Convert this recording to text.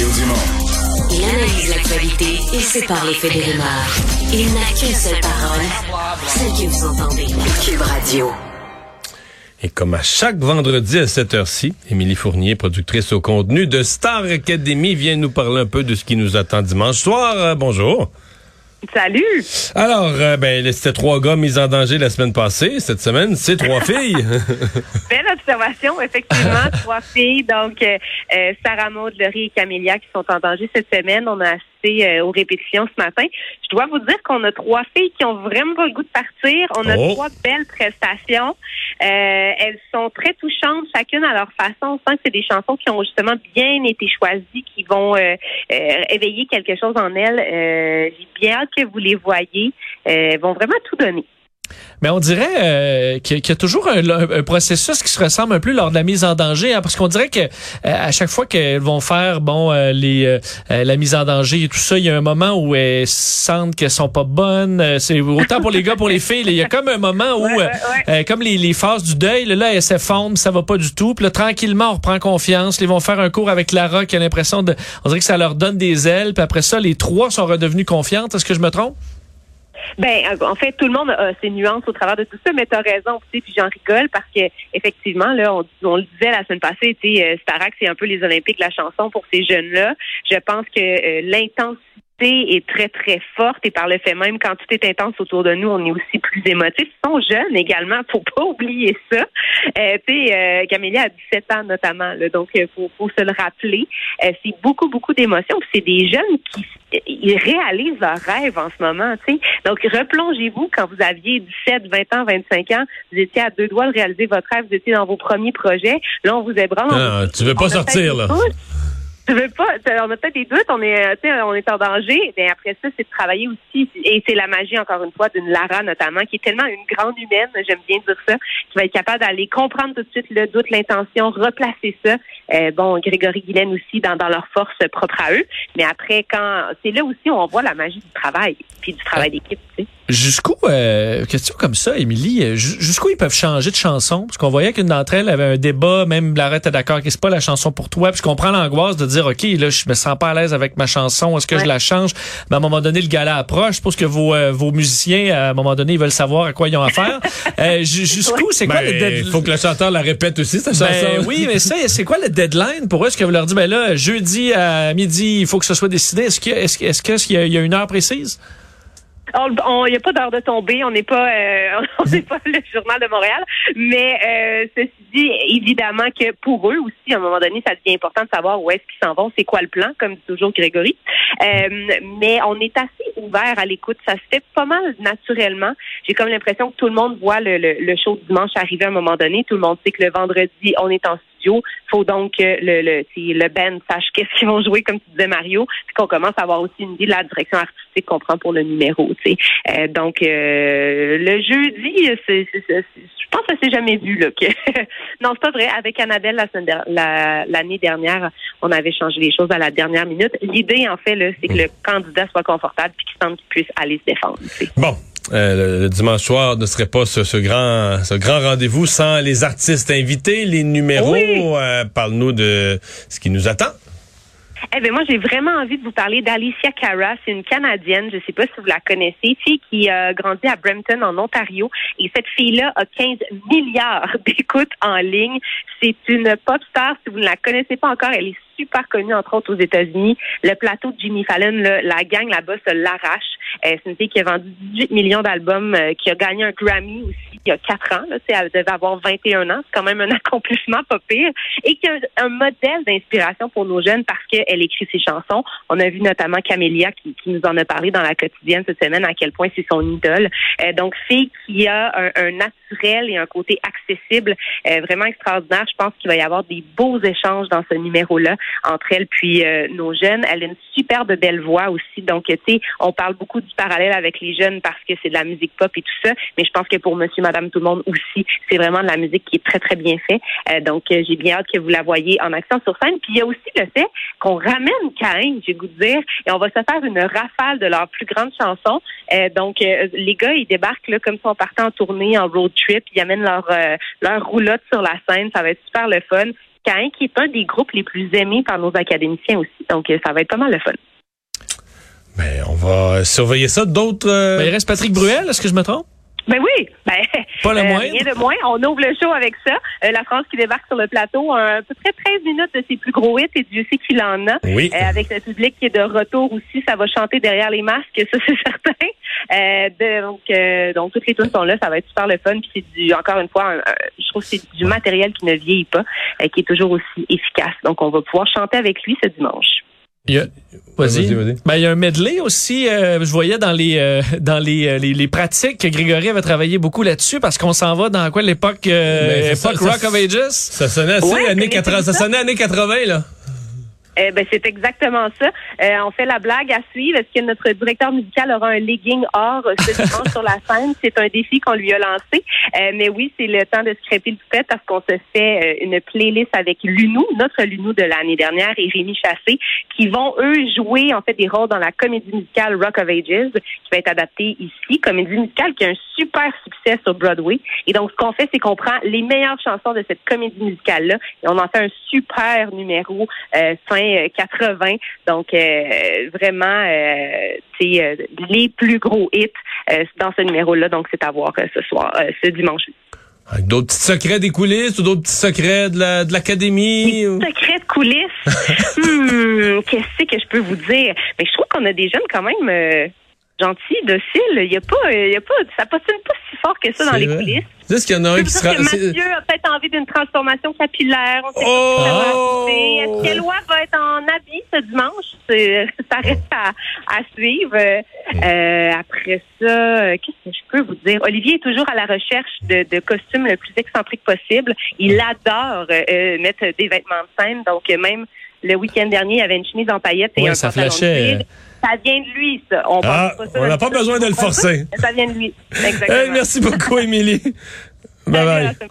Mario Dumont. Il analyse l'actualité et sépare les faits des rumeurs. Il n'a qu'une seule parole, celle que vous entendez. Cube Radio. Et comme à chaque vendredi à cette heure-ci, Émilie Fournier, productrice au contenu de Star Academy, vient nous parler un peu de ce qui nous attend dimanche soir. Euh, bonjour. Salut! Alors, euh, ben, c'était trois gars mis en danger la semaine passée. Cette semaine, c'est trois filles. Belle observation, effectivement, trois filles. Donc, euh, euh, Sarah Maud, Laurie et Camélia qui sont en danger cette semaine. On a euh, aux répétitions ce matin. Je dois vous dire qu'on a trois filles qui ont vraiment pas le goût de partir. On a Oh. trois belles prestations. Euh, elles sont très touchantes, chacune à leur façon. On sent que c'est des chansons qui ont justement bien été choisies, qui vont euh, éveiller quelque chose en elles. J'ai bien hâte que vous les voyez. Elles vont vraiment tout donner. Mais on dirait euh, qu'il y a- toujours un, un processus qui se ressemble un peu lors de la mise en danger, hein, parce qu'on dirait que euh, à chaque fois qu'elles vont faire bon euh, les la mise en danger et tout ça, il y a un moment où elles sentent qu'elles sont pas bonnes. C'est autant pour les gars pour les filles. Il y a comme un moment où, Ouais, ouais, comme les, les phases du deuil, là, là elles s'effondrent, ça va pas du tout. Puis là, tranquillement, on reprend confiance. Ils vont faire un cours avec Lara qui a l'impression de, on dirait que ça leur donne des ailes. Puis après ça, les trois sont redevenus confiantes. Est-ce que je me trompe? Ben, euh, en fait, tout le monde a ses nuances au travers de tout ça, mais tu as raison, tu sais, puis j'en rigole parce que effectivement, là, on, on le disait la semaine passée, tu sais, euh, Starac, c'est un peu les Olympiques la chanson pour ces jeunes-là. Je pense que euh, l'intensité est très, très forte et par le fait même, quand tout est intense autour de nous, on est aussi plus émotifs. Ils sont jeunes également, faut pas oublier ça. Euh, euh, Camélia a 17 ans notamment, là, donc il faut, faut se le rappeler. Euh, c'est beaucoup, beaucoup d'émotions. C'est des jeunes qui ils réalisent leurs rêves en ce moment. tu sais. Donc, replongez-vous quand vous aviez 17, 20 ans, 25 ans, vous étiez à deux doigts de réaliser votre rêve, vous étiez dans vos premiers projets. Là, on vous ébranle. Ah, tu veux pas sortir, là. Tu veux pas, on a peut-être des doutes, on est, euh, on est en danger, mais après ça, c'est de travailler aussi, et c'est la magie, encore une fois, d'une Lara, notamment, qui est tellement une grande humaine, j'aime bien dire ça, qui va être capable d'aller comprendre tout de suite le doute, l'intention, replacer ça. Euh, bon, Grégory Guylaine aussi, dans, dans leur force propre à eux, mais après, quand, c'est là aussi où on voit la magie du travail, puis du travail d'équipe, Jusqu'où, euh, question comme ça, Émilie, euh, ju- jusqu'où ils peuvent changer de chanson? Parce qu'on voyait qu'une d'entre elles avait un débat, même Lara était d'accord que c'est pas la chanson pour toi, puis je comprends l'angoisse de dire, OK, là, je me sens pas à l'aise avec ma chanson, est-ce que Ouais. je la change? Mais à un moment donné, le gala approche, je pense que vos, euh, vos musiciens, à un moment donné, ils veulent savoir à quoi ils ont affaire. euh, ju- jusqu'où, c'est quoi Ben, le deadline? faut que le chanteur la répète aussi, cette chanson. Ben oui, mais ça, c'est quoi le deadline pour eux? Est-ce que vous leur dites, ben là, jeudi à midi, il faut que ce soit décidé? Est-ce qu'il il y a une heure précise? Il n'y a pas d'heure de tomber, on n'est pas euh, on n'est pas le journal de Montréal, mais euh, ceci dit, évidemment que pour eux aussi, à un moment donné, ça devient important de savoir où est-ce qu'ils s'en vont, c'est quoi le plan, comme dit toujours Grégory. Euh, mais on est assez ouvert à l'écoute, ça se fait pas mal naturellement. J'ai comme l'impression que tout le monde voit le, le, le show dimanche arriver à un moment donné. Tout le monde sait que le vendredi, on est en studio. faut donc que le, le, le band sache qu'est-ce qu'ils vont jouer, comme tu disais Mario, puis qu'on commence à avoir aussi une idée de la direction artistique qu'on prend pour le numéro. tu sais. Euh, donc, euh, le jeudi, c'est, je pense que c'est jamais vu. Là, que... non, c'est pas vrai. Avec Annabelle, la semaine der- la- l'année dernière, on avait changé les choses à la dernière minute. L'idée, en fait, là, c'est que le candidat soit confortable puis qu'il sente qu'il puisse aller se défendre. tu sais. Bon. Euh, le, dimanche soir ne serait pas ce, ce grand ce grand rendez-vous sans les artistes invités, les numéros. Oui. Euh, Parle-nous de ce qui nous attend. Eh bien, moi, j'ai vraiment envie de vous parler d'Alicia Cara. C'est une Canadienne. Je ne sais pas si vous la connaissez. Fille qui a grandi à Brampton, en Ontario. Et cette fille-là a 15 milliards d'écoutes en ligne. C'est une pop star. Si vous ne la connaissez pas encore, elle est super connue, entre autres, aux États-Unis. Le plateau de Jimmy Fallon, la gang là-bas se l'arrache. Euh, c'est une fille qui a vendu 18 millions d'albums, euh, qui a gagné un Grammy aussi il y a 4 ans. Là, elle devait avoir 21 ans. C'est quand même un accomplissement pas pire. Et qui a un, un modèle d'inspiration pour nos jeunes parce qu'elle écrit ses chansons. On a vu notamment Camélia qui, qui nous en a parlé dans la quotidienne cette semaine à quel point c'est son idole. Euh, donc, fille qui a un, un naturel et un côté accessible euh, vraiment extraordinaire. Je pense qu'il va y avoir des beaux échanges dans ce numéro-là entre elle puis euh, nos jeunes. Elle a une superbe belle voix aussi. Donc, tu sais, on parle beaucoup du parallèle avec les jeunes parce que c'est de la musique pop et tout ça. Mais je pense que pour monsieur, madame, tout le monde aussi, c'est vraiment de la musique qui est très, très bien fait. Euh, donc, euh, j'ai bien hâte que vous la voyez en action sur scène. Puis, il y a aussi le fait qu'on ramène Caïn, j'ai goût de dire, et on va se faire une rafale de leurs plus grandes chansons. Euh, donc, les gars, ils débarquent là, comme si on partait en tournée, en road trip. Ils amènent leur, leur roulotte sur la scène. Ça va être super le fun. Cain, qui est un des groupes les plus aimés par nos académiciens aussi. Donc, ça va être pas mal le fun. Ben, on va surveiller ça. D'autres. euh, Ben, il reste Patrick Bruel, est-ce que je me trompe? Ben oui, ben, Pas le euh, rien de moins. On ouvre le show avec ça. Euh, la France qui débarque sur le plateau, un, à peu près 13 minutes de ses plus gros hits, et Dieu sait qu'il en a. Oui. Euh, avec le public qui est de retour aussi, ça va chanter derrière les masques, ça c'est certain. Euh, de- donc, euh, donc toutes les tunes sont là, ça va être super le fun. Puis c'est du, encore une fois, un- un- je trouve que c'est du matériel qui ne vieillit pas, euh, qui est toujours aussi efficace. Donc on va pouvoir chanter avec lui ce dimanche. Il y a- Vas-y. Vas-y, vas-y. Ben, il y a un medley aussi. euh, je voyais dans les euh, dans les, euh, les, les pratiques que Grégory avait travaillé beaucoup là-dessus parce qu'on s'en va dans quoi l'époque euh, Ben, c'est époque ça, ça- Rock of Ages? Ça sonnait assez Ouais, années connaissez-vous 80. Ça ça? sonnait années 80, là. Euh, ben, c'est exactement ça. Euh, on fait la blague à suivre. Est-ce que notre directeur musical aura un legging or euh, ce dimanche sur la scène? C'est un défi qu'on lui a lancé. Euh, mais oui, c'est le temps de scraper le toupette parce qu'on se fait euh, une playlist avec Lunou, notre Lunou de l'année dernière, et Rémi Chassé, qui vont, eux, jouer en fait des rôles dans la comédie musicale Rock of Ages, qui va être adaptée ici. Comédie musicale qui a un super succès sur Broadway. Et donc, ce qu'on fait, c'est qu'on prend les meilleures chansons de cette comédie musicale-là et on en fait un super numéro euh, fin euh, 80. Donc, vraiment, c'est les plus gros hits dans ce numéro-là. Donc, c'est à voir ce soir, ce dimanche. Avec d'autres petits secrets des coulisses ou d'autres petits secrets de la- de l'académie. ou- Secret de coulisses. Hmm, Qu'est-ce que je peux vous dire? Mais je trouve qu'on a des jeunes quand même gentils, dociles. Il y a pas, il y a pas, ça patine pas si fort que ça dans les coulisses. Est-ce qu'il y en a un qui sera. Mathieu a peut-être envie d'une transformation capillaire. On sait Oh! pas ce que ça va être en habit ce dimanche? C'est- Ça reste à, à suivre. Euh, après ça, euh, qu'est-ce que je peux vous dire? Olivier est toujours à la recherche de, de costumes le plus excentrique possible. Il adore euh, mettre des vêtements de scène. Donc, même le week-end dernier, il y avait une chemise en paillettes et Ouais, un ça pantalon de flashait. Ça vient de lui, ça. On Ah, pas n'a pas besoin de le forcer. Ça vient de lui. Exactement. Hey, merci beaucoup, Émilie. Bye bye.